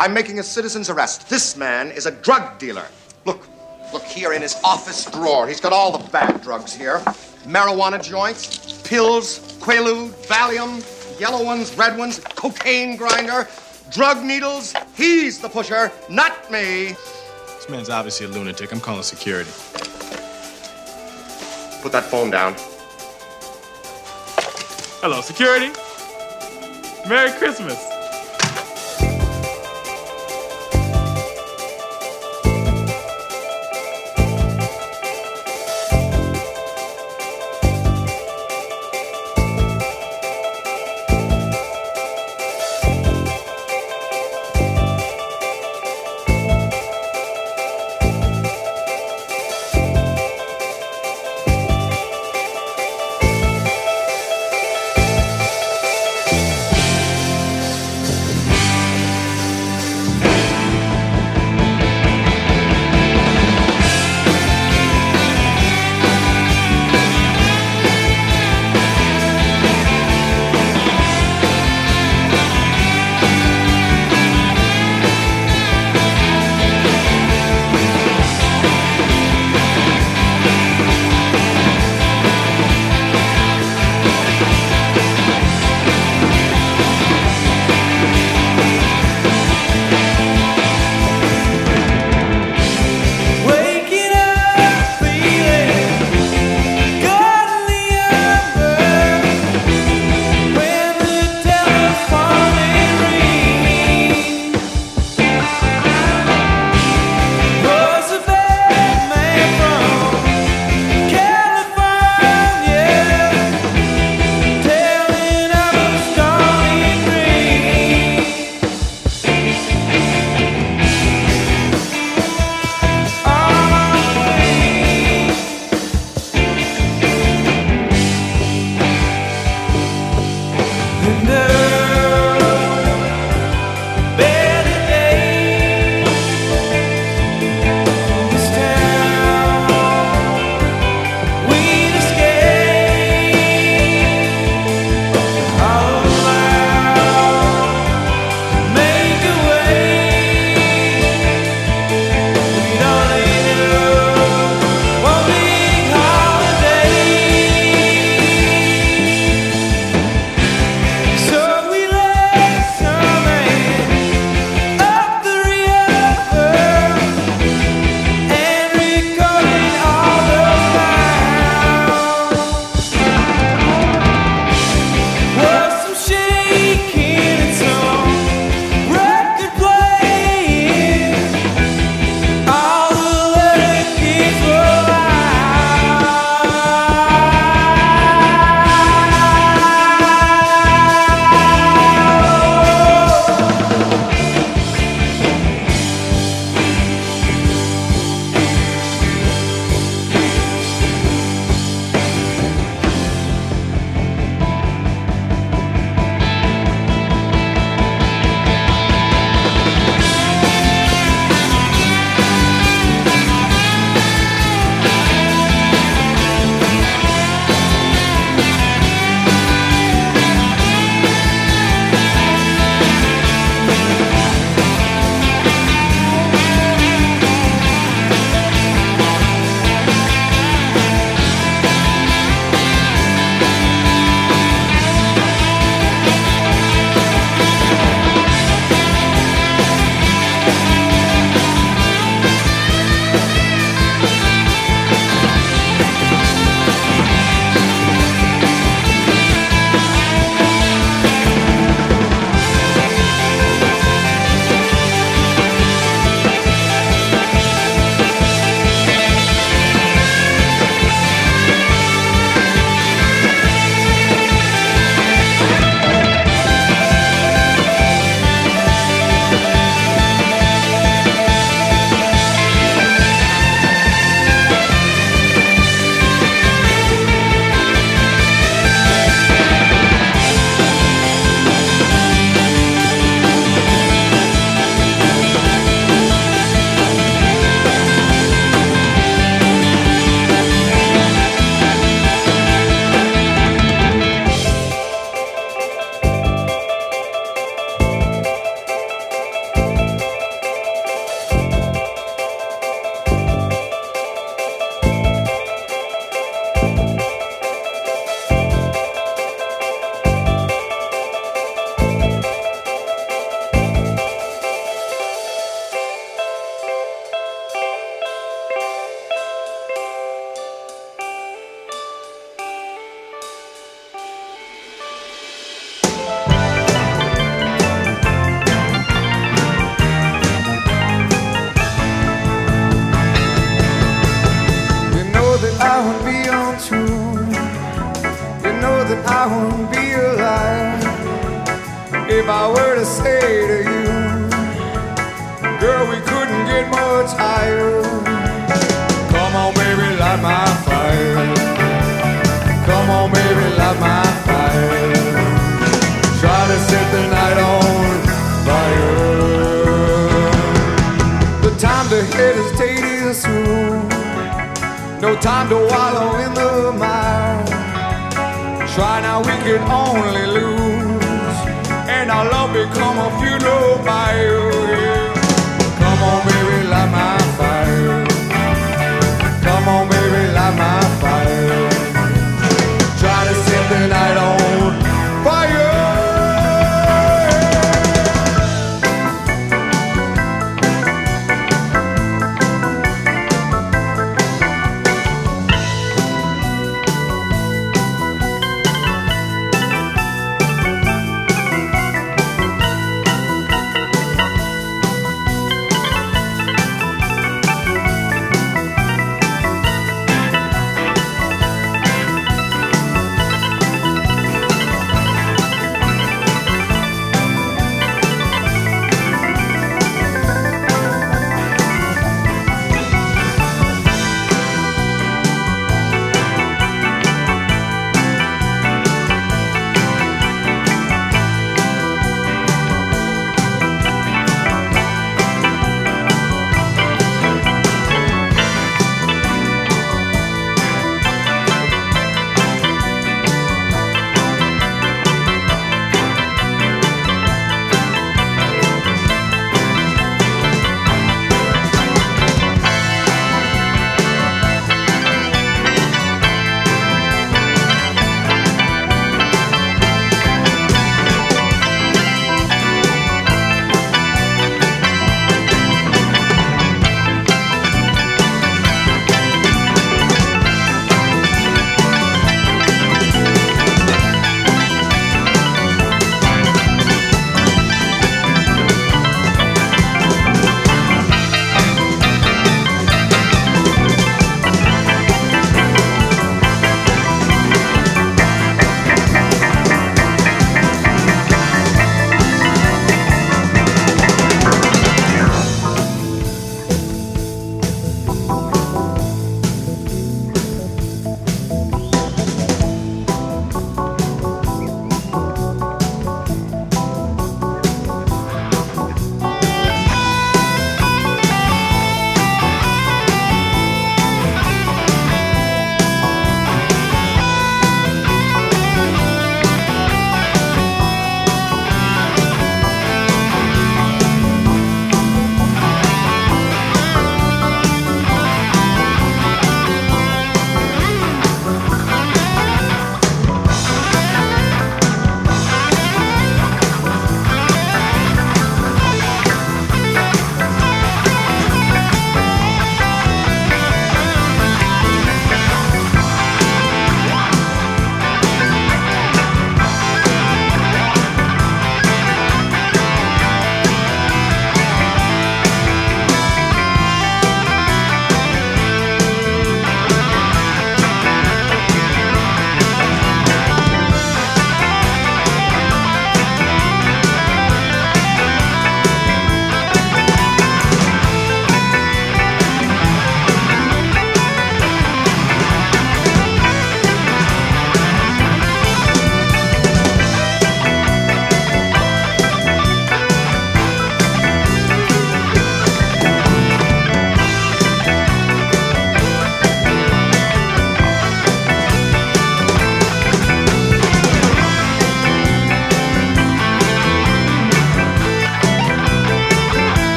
I'm making a citizen's arrest. This man is a drug dealer. Look, look here in his office drawer. He's got all the bad drugs here marijuana joints, pills, Quaalude, Valium, yellow ones, red ones, cocaine grinder, drug needles. He's the pusher, not me. This man's obviously a lunatic. I'm calling security. Put that phone down. Hello, security. Merry Christmas.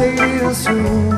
Hesitate soon.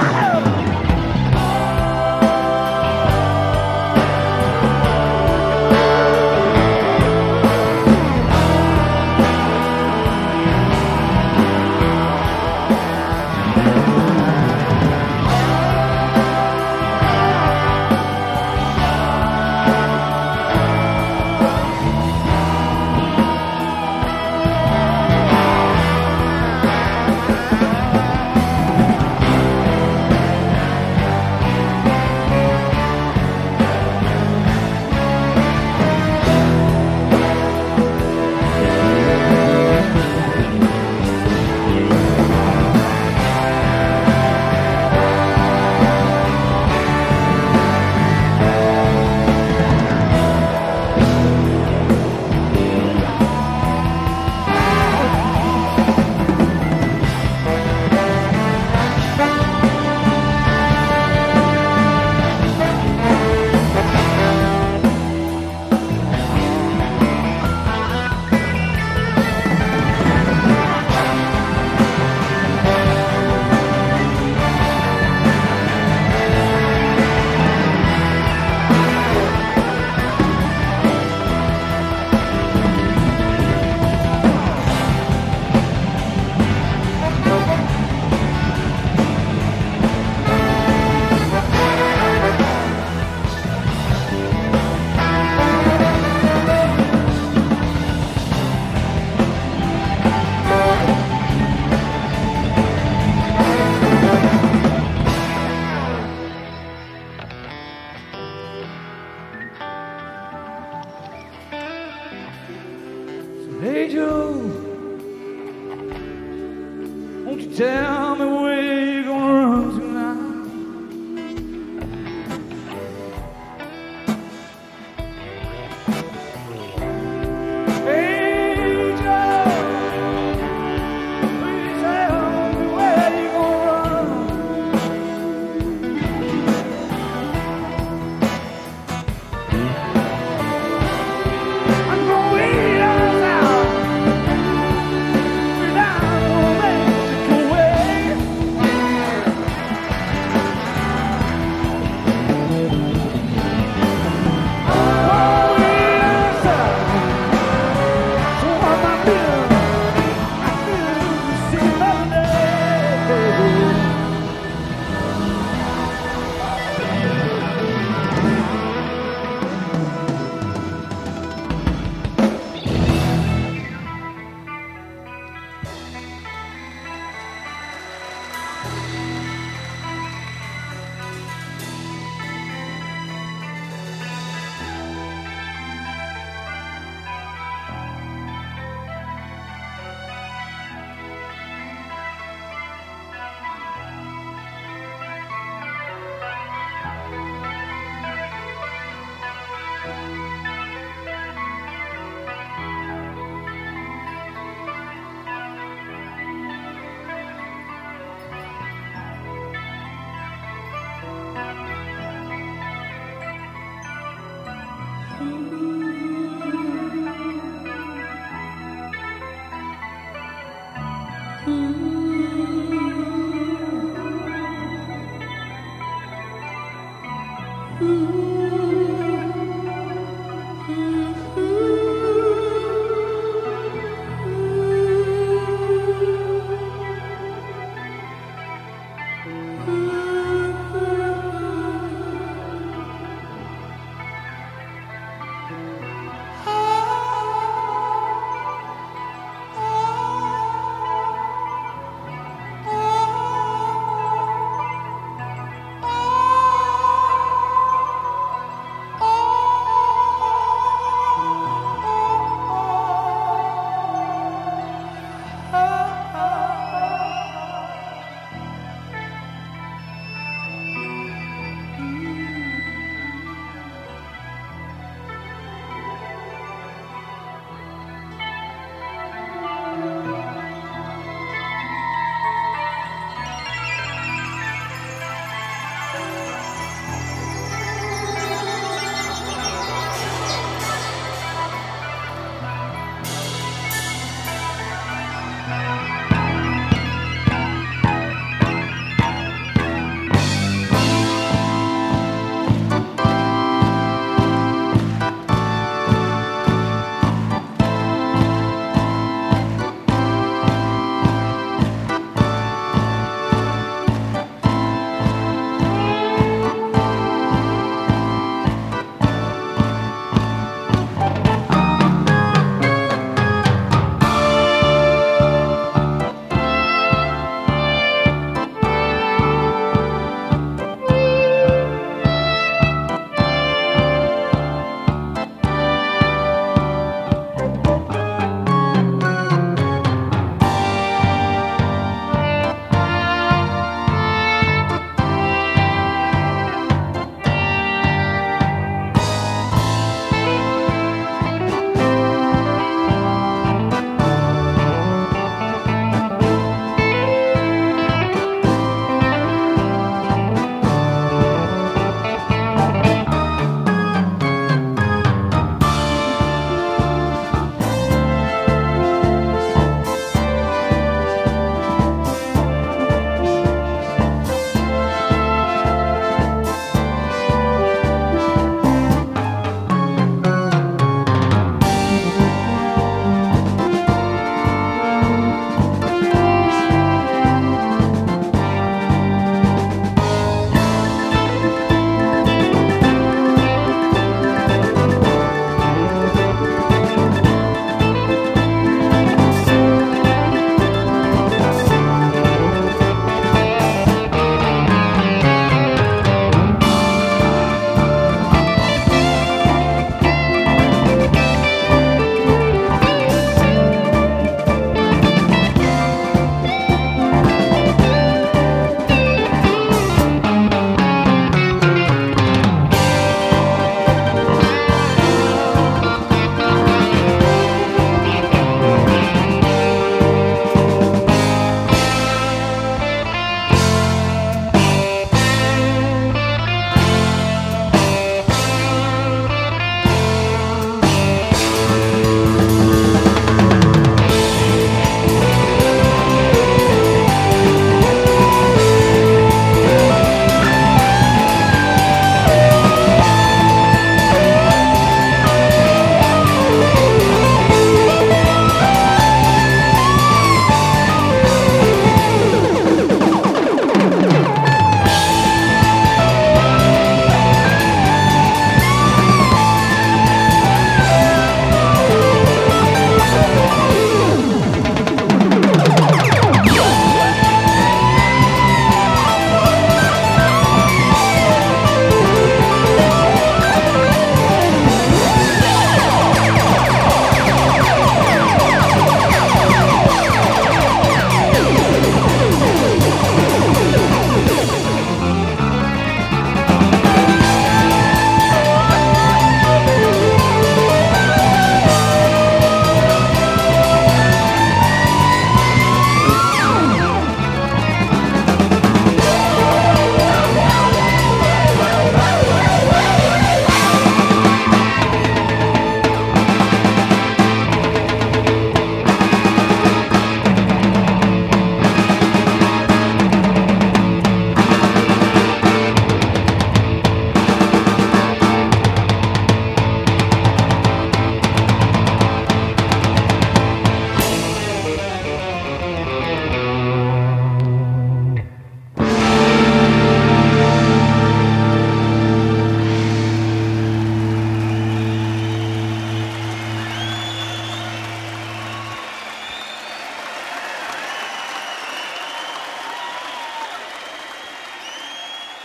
I shot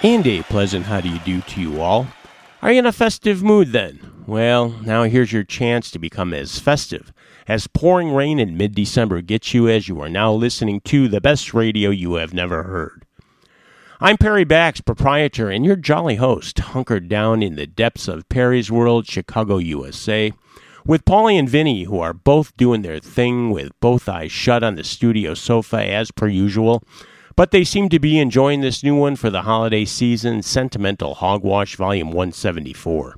And a pleasant how do you do to you all. Are you in a festive mood then? Well, now here's your chance to become as festive as pouring rain in mid December gets you as you are now listening to the best radio you have never heard. I'm Perry Bax, proprietor and your jolly host, hunkered down in the depths of Perry's World, Chicago, USA, with Paulie and Vinny, who are both doing their thing with both eyes shut on the studio sofa as per usual but they seem to be enjoying this new one for the holiday season, Sentimental Hogwash Volume 174.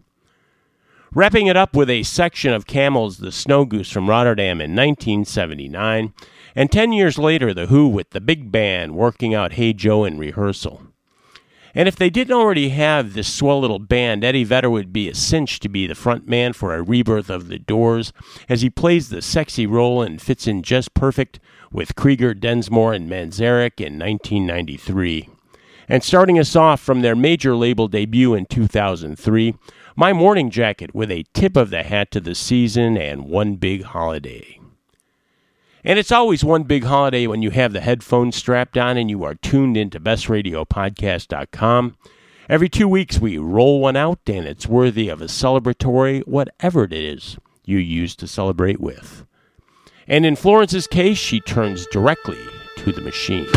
Wrapping it up with a section of Camel's The Snow Goose from Rotterdam in 1979, and 10 years later, The Who with the big band working out Hey Joe in rehearsal. And if they didn't already have this swell little band, Eddie Vedder would be a cinch to be the front man for a rebirth of The Doors, as he plays the sexy role and fits in just perfect with Krieger, Densmore, and Manzarek in 1993. And starting us off from their major label debut in 2003, My Morning Jacket with a tip of the hat to the season and one big holiday. And it's always one big holiday when you have the headphones strapped on and you are tuned into bestradiopodcast.com. Every two weeks we roll one out and it's worthy of a celebratory whatever it is you use to celebrate with. And in Florence's case, she turns directly to the machine.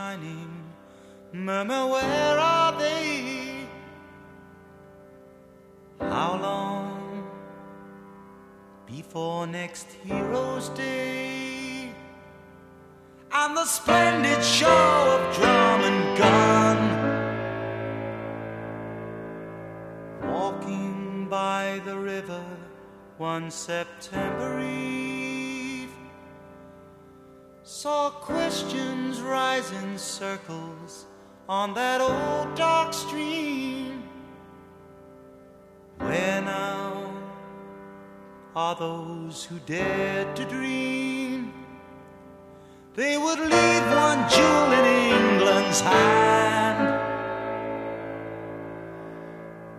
shining. Where are they? How long before next hero's Day? And the splendid show of drum and gun. Walking by the river one September Eve. Saw questions rise in circles on that old dark stream. Where now are those who dared to dream? They would leave one jewel in England's hand.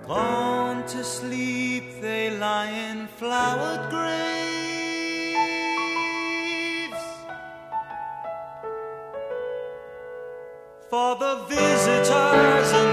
Gone to sleep, they lie in flowered graves. for the visitors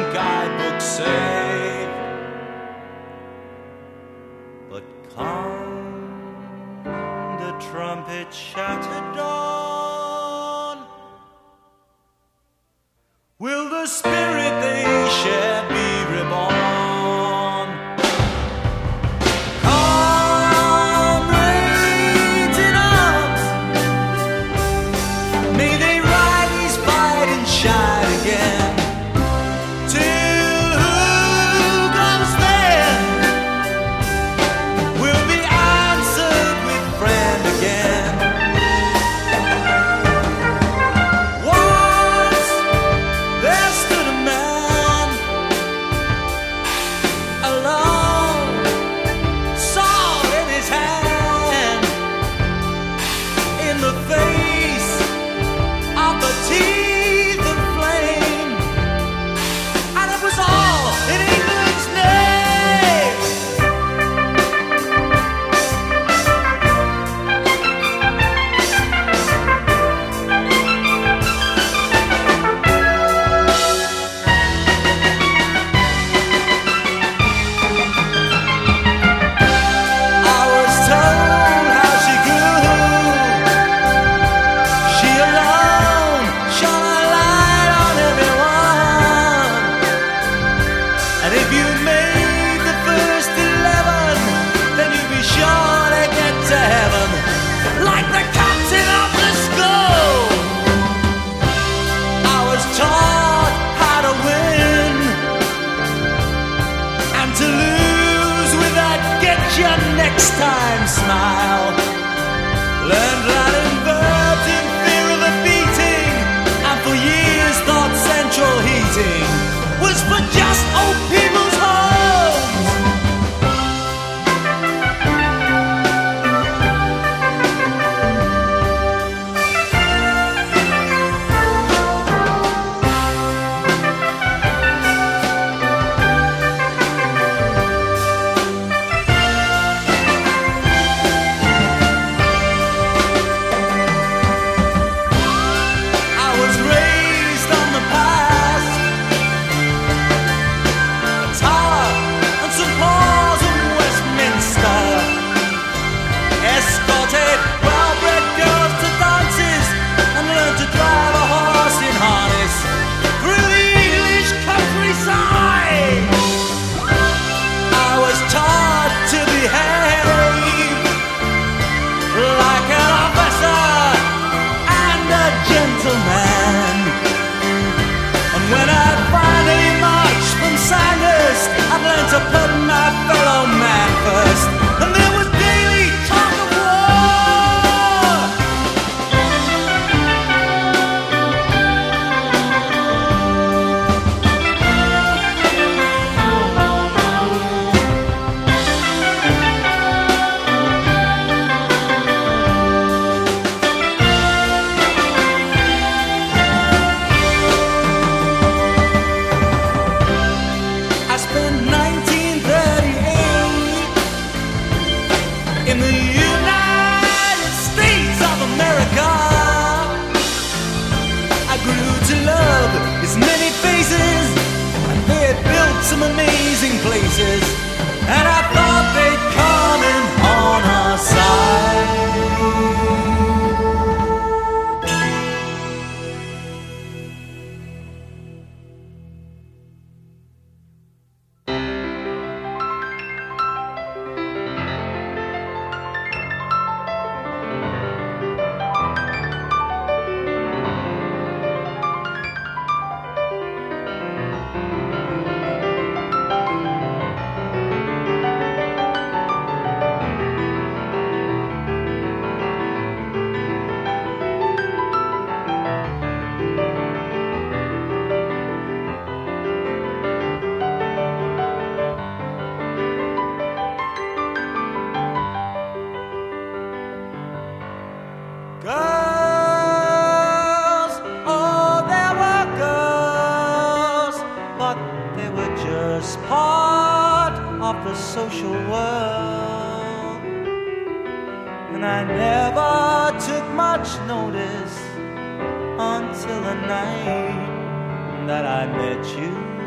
that I met you.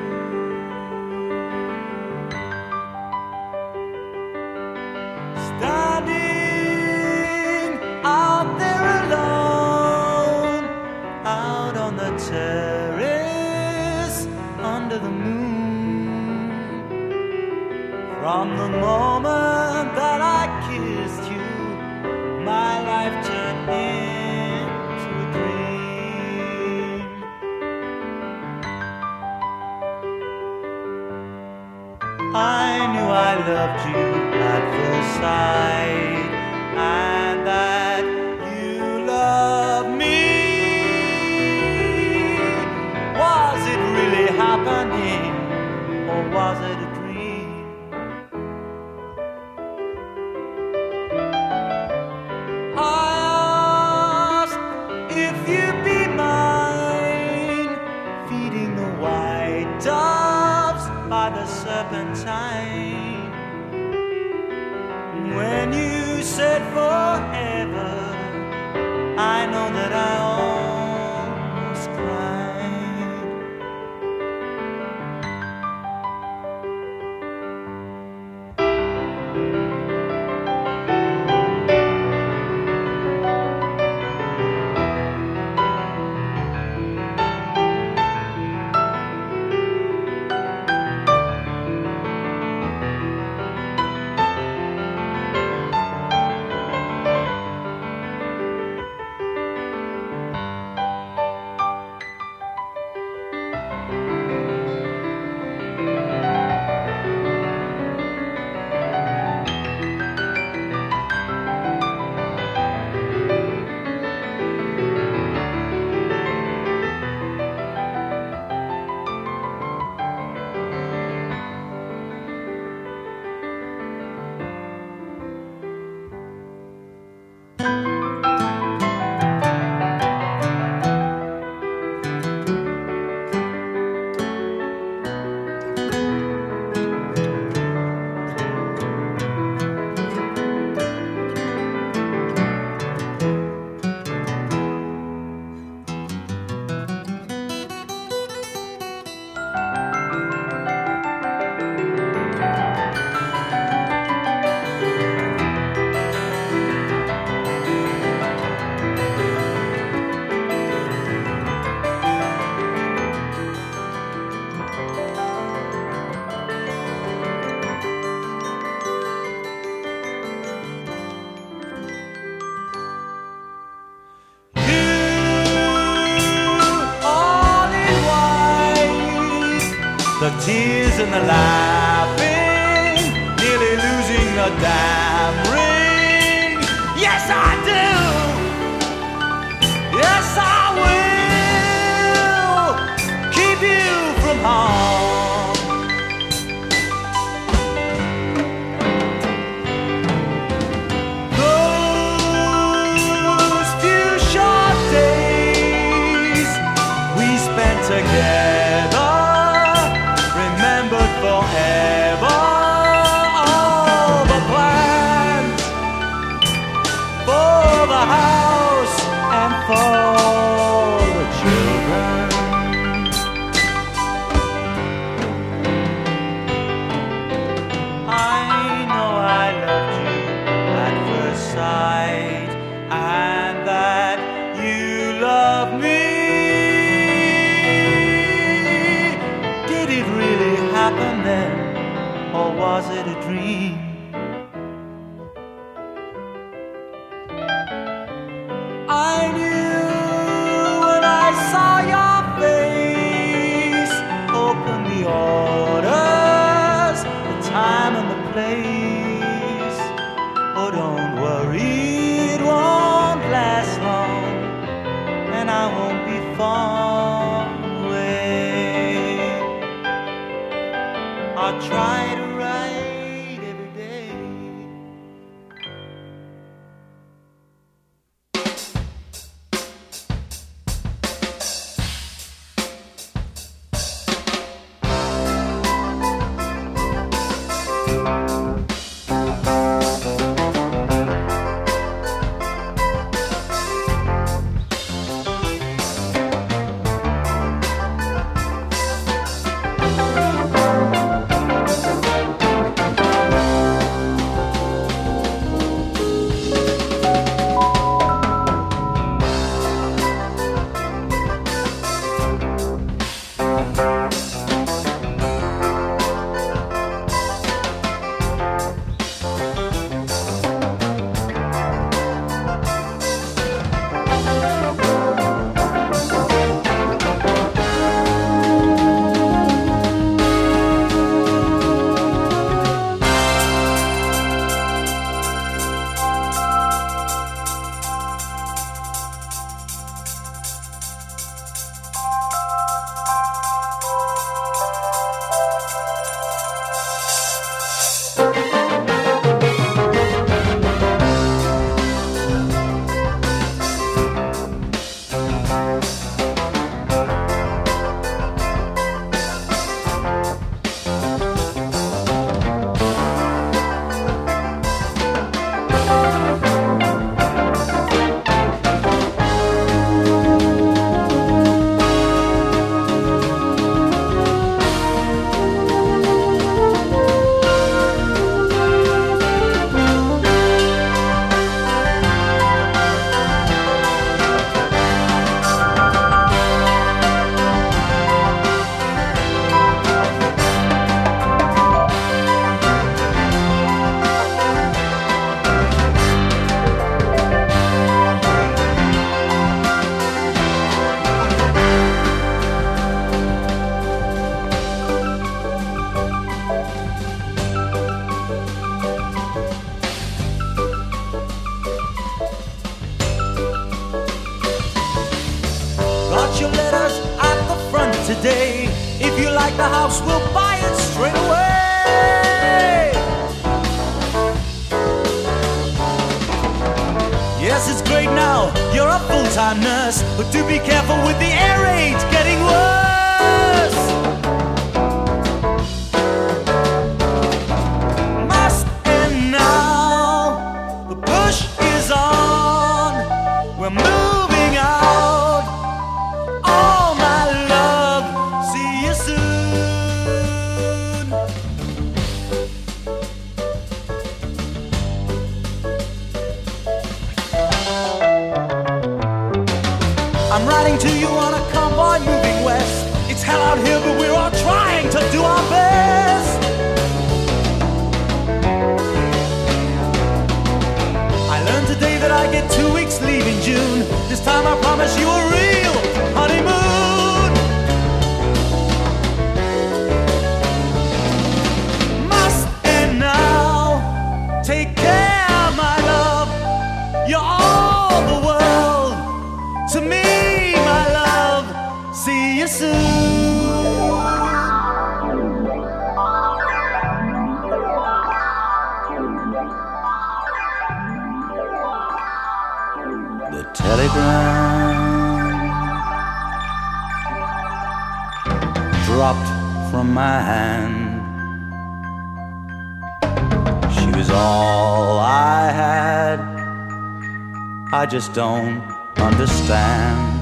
just don't understand.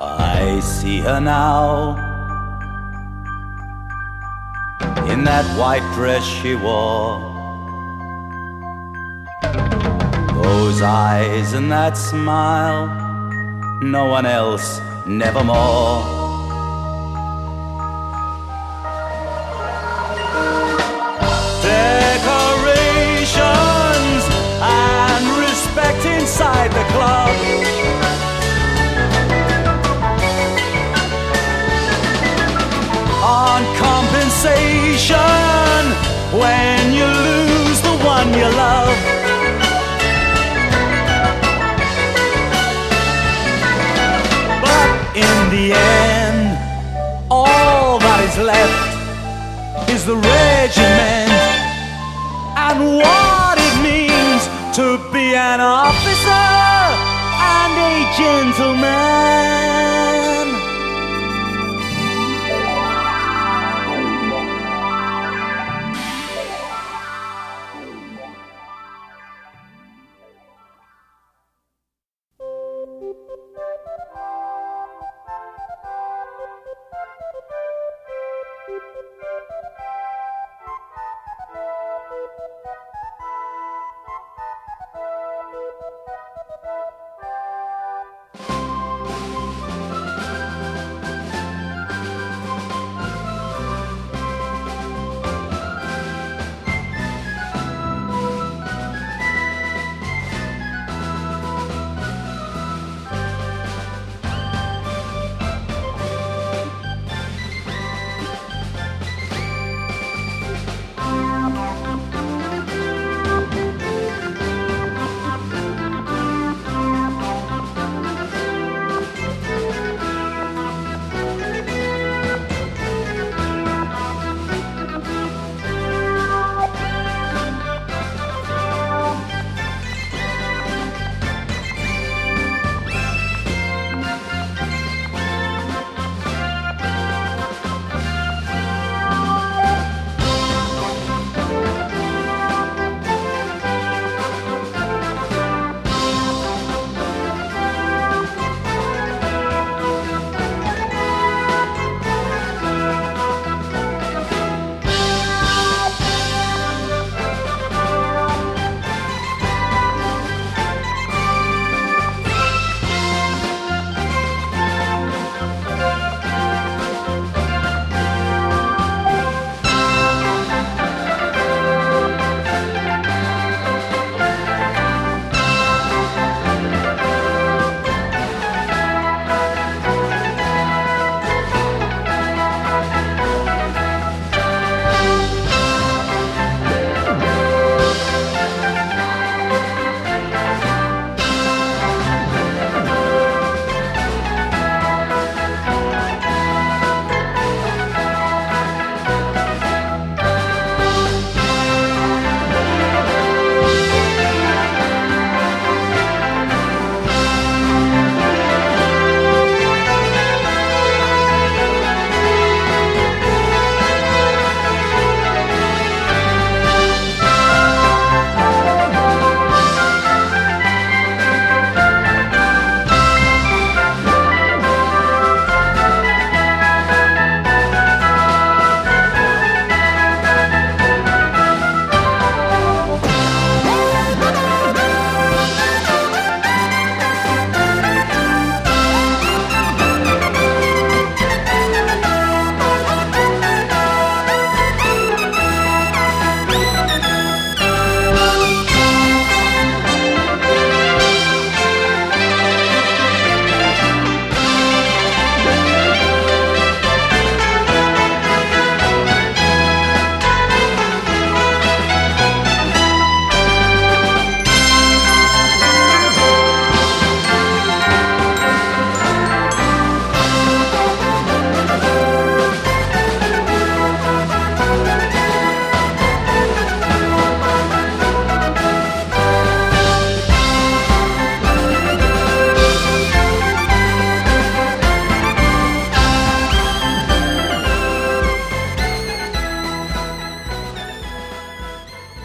I see her now in that white dress she wore. Those eyes and that smile, no one else, nevermore.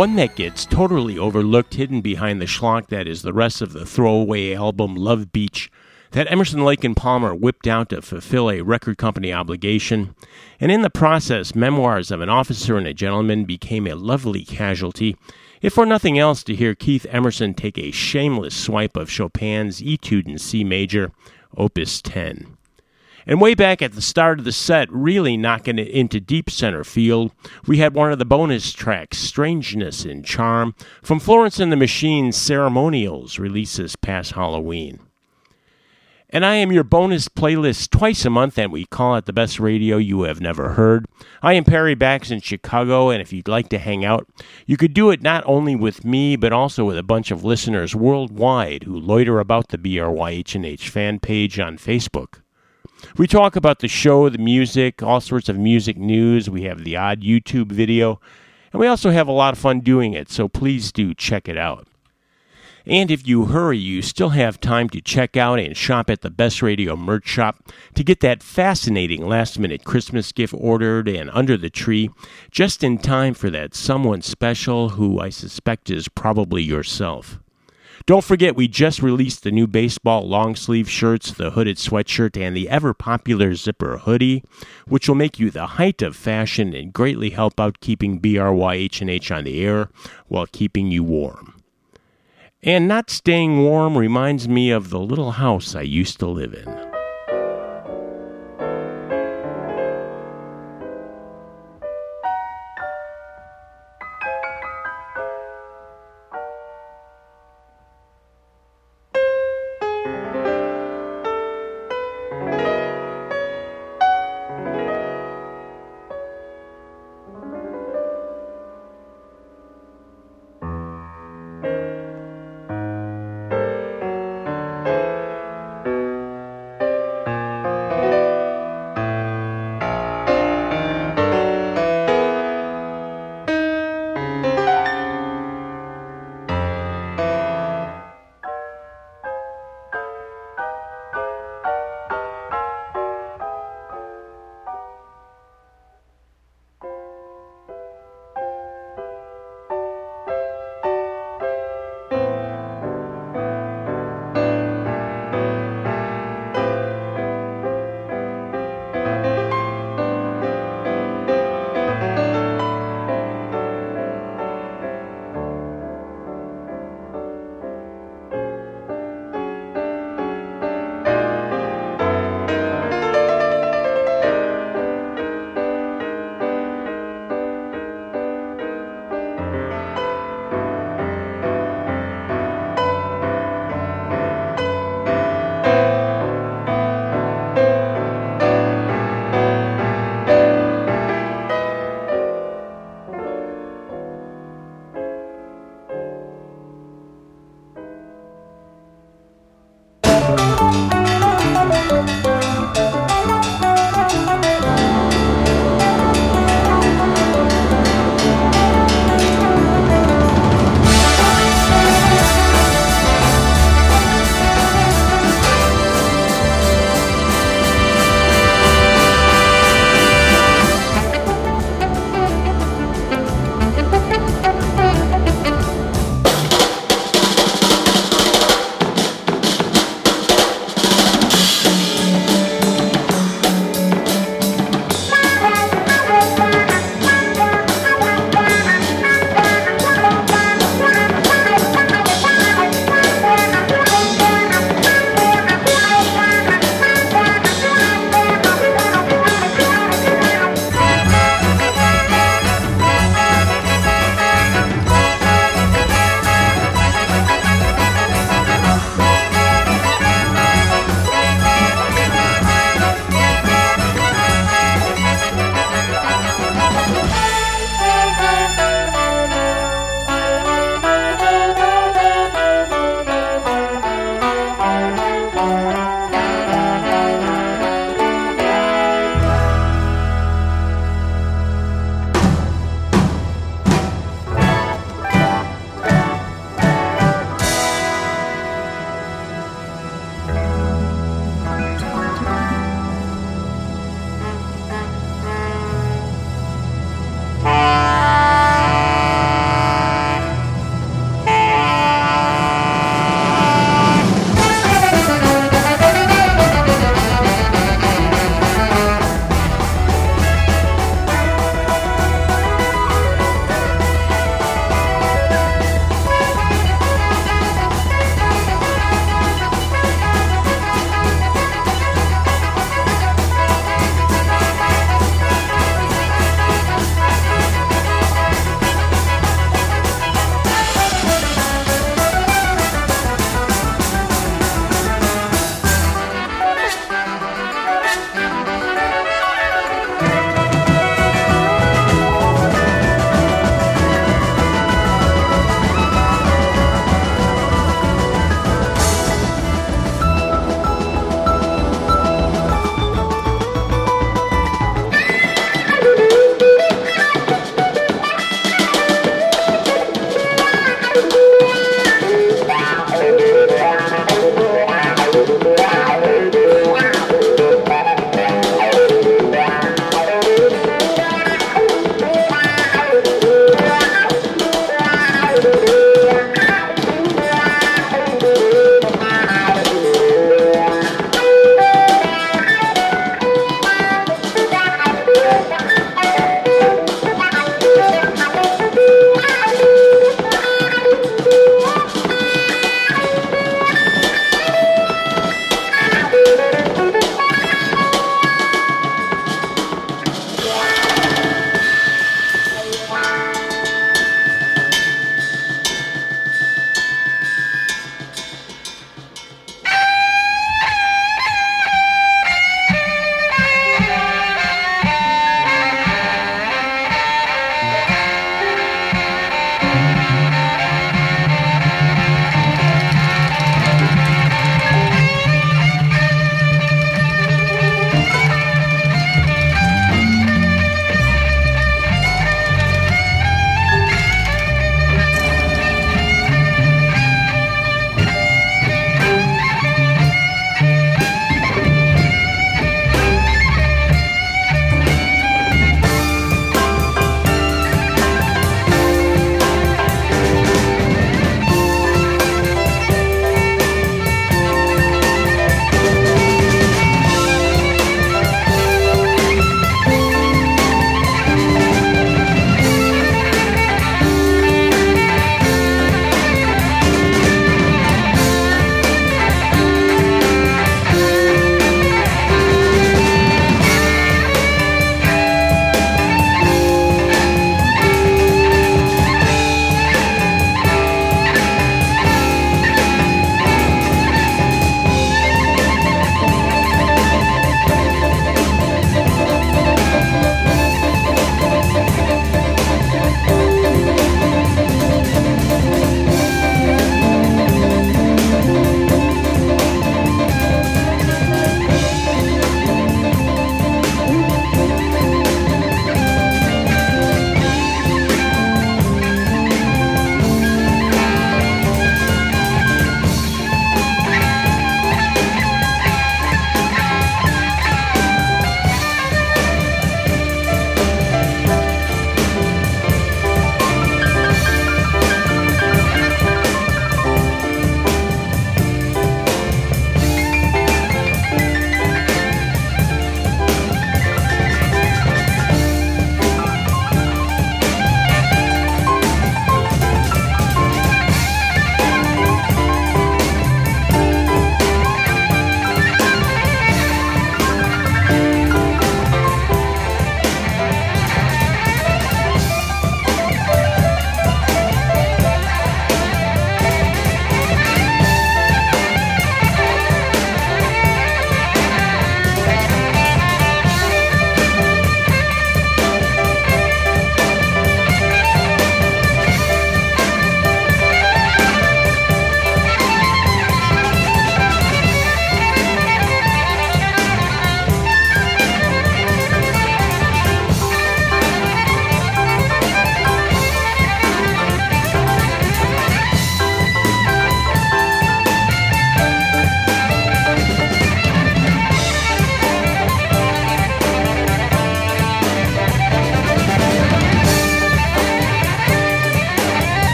One that gets totally overlooked, hidden behind the schlock that is the rest of the throwaway album Love Beach that Emerson, Lake, and Palmer whipped out to fulfill a record company obligation, and in the process, Memoirs of an Officer and a Gentleman became a lovely casualty, if for nothing else to hear Keith Emerson take a shameless swipe of Chopin's Etude in C major, Opus 10. And way back at the start of the set, really knocking it into deep center field, we had one of the bonus tracks, Strangeness and Charm, from Florence and the Machine's Ceremonials, released past Halloween. And I am your bonus playlist twice a month, and we call it the best radio you have never heard. I am Perry Bax in Chicago, and if you'd like to hang out, you could do it not only with me, but also with a bunch of listeners worldwide who loiter about the BRYHNH fan page on Facebook. We talk about the show, the music, all sorts of music news. We have the odd YouTube video, and we also have a lot of fun doing it, so please do check it out. And if you hurry, you still have time to check out and shop at the Best Radio merch shop to get that fascinating last minute Christmas gift ordered and under the tree just in time for that someone special who I suspect is probably yourself. Don't forget, we just released the new baseball long sleeve shirts, the hooded sweatshirt, and the ever popular zipper hoodie, which will make you the height of fashion and greatly help out keeping BRYHNH on the air while keeping you warm. And not staying warm reminds me of the little house I used to live in.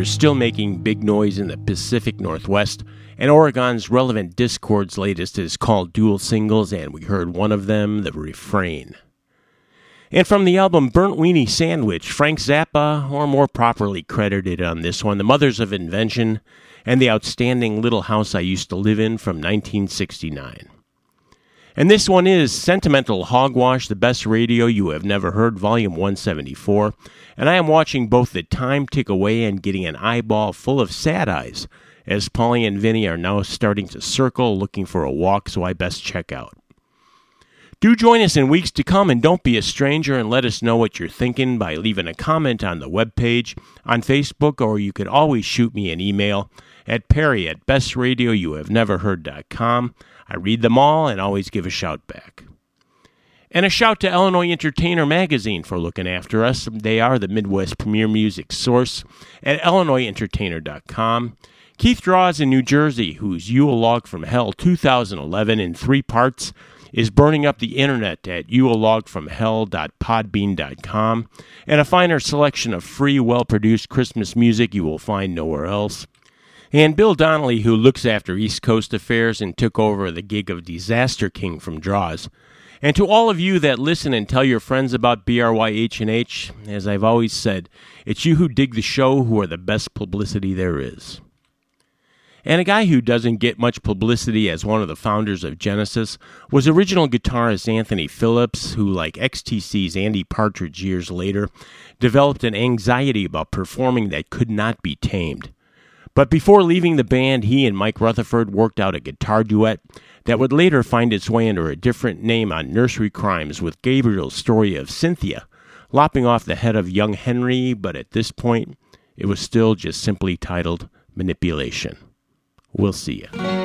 They're still making big noise in the Pacific Northwest, and Oregon's Relevant Discord's latest is called Dual Singles, and we heard one of them, The Refrain. And from the album Burnt Weenie Sandwich, Frank Zappa, or more properly credited on this one, The Mothers of Invention, and the outstanding Little House I Used to Live in from 1969. And this one is Sentimental Hogwash, the best radio you have never heard, volume 174. And I am watching both the time tick away and getting an eyeball full of sad eyes, as Polly and Vinny are now starting to circle looking for a walk, so I best check out. Do join us in weeks to come and don't be a stranger and let us know what you're thinking by leaving a comment on the webpage, on Facebook, or you could always shoot me an email at perry at bestradioyouhaveneverheard.com. I read them all and always give a shout back. And a shout to Illinois Entertainer Magazine for looking after us. They are the Midwest premier music source at illinoisentertainer.com. Keith Draws in New Jersey, whose Yule Log from Hell 2011 in three parts is burning up the internet at ulogfromhell.podbean.com, and a finer selection of free, well produced Christmas music you will find nowhere else. And Bill Donnelly, who looks after East Coast affairs and took over the gig of Disaster King from Draws. And to all of you that listen and tell your friends about BRYH&H, as I've always said, it's you who dig the show who are the best publicity there is. And a guy who doesn't get much publicity as one of the founders of Genesis was original guitarist Anthony Phillips, who, like XTC's Andy Partridge years later, developed an anxiety about performing that could not be tamed. But before leaving the band, he and Mike Rutherford worked out a guitar duet that would later find its way under a different name on Nursery Cryme with Gabriel's story of Cynthia, lopping off the head of young Henry, but at this point, it was still just simply titled Manipulation. We'll see you.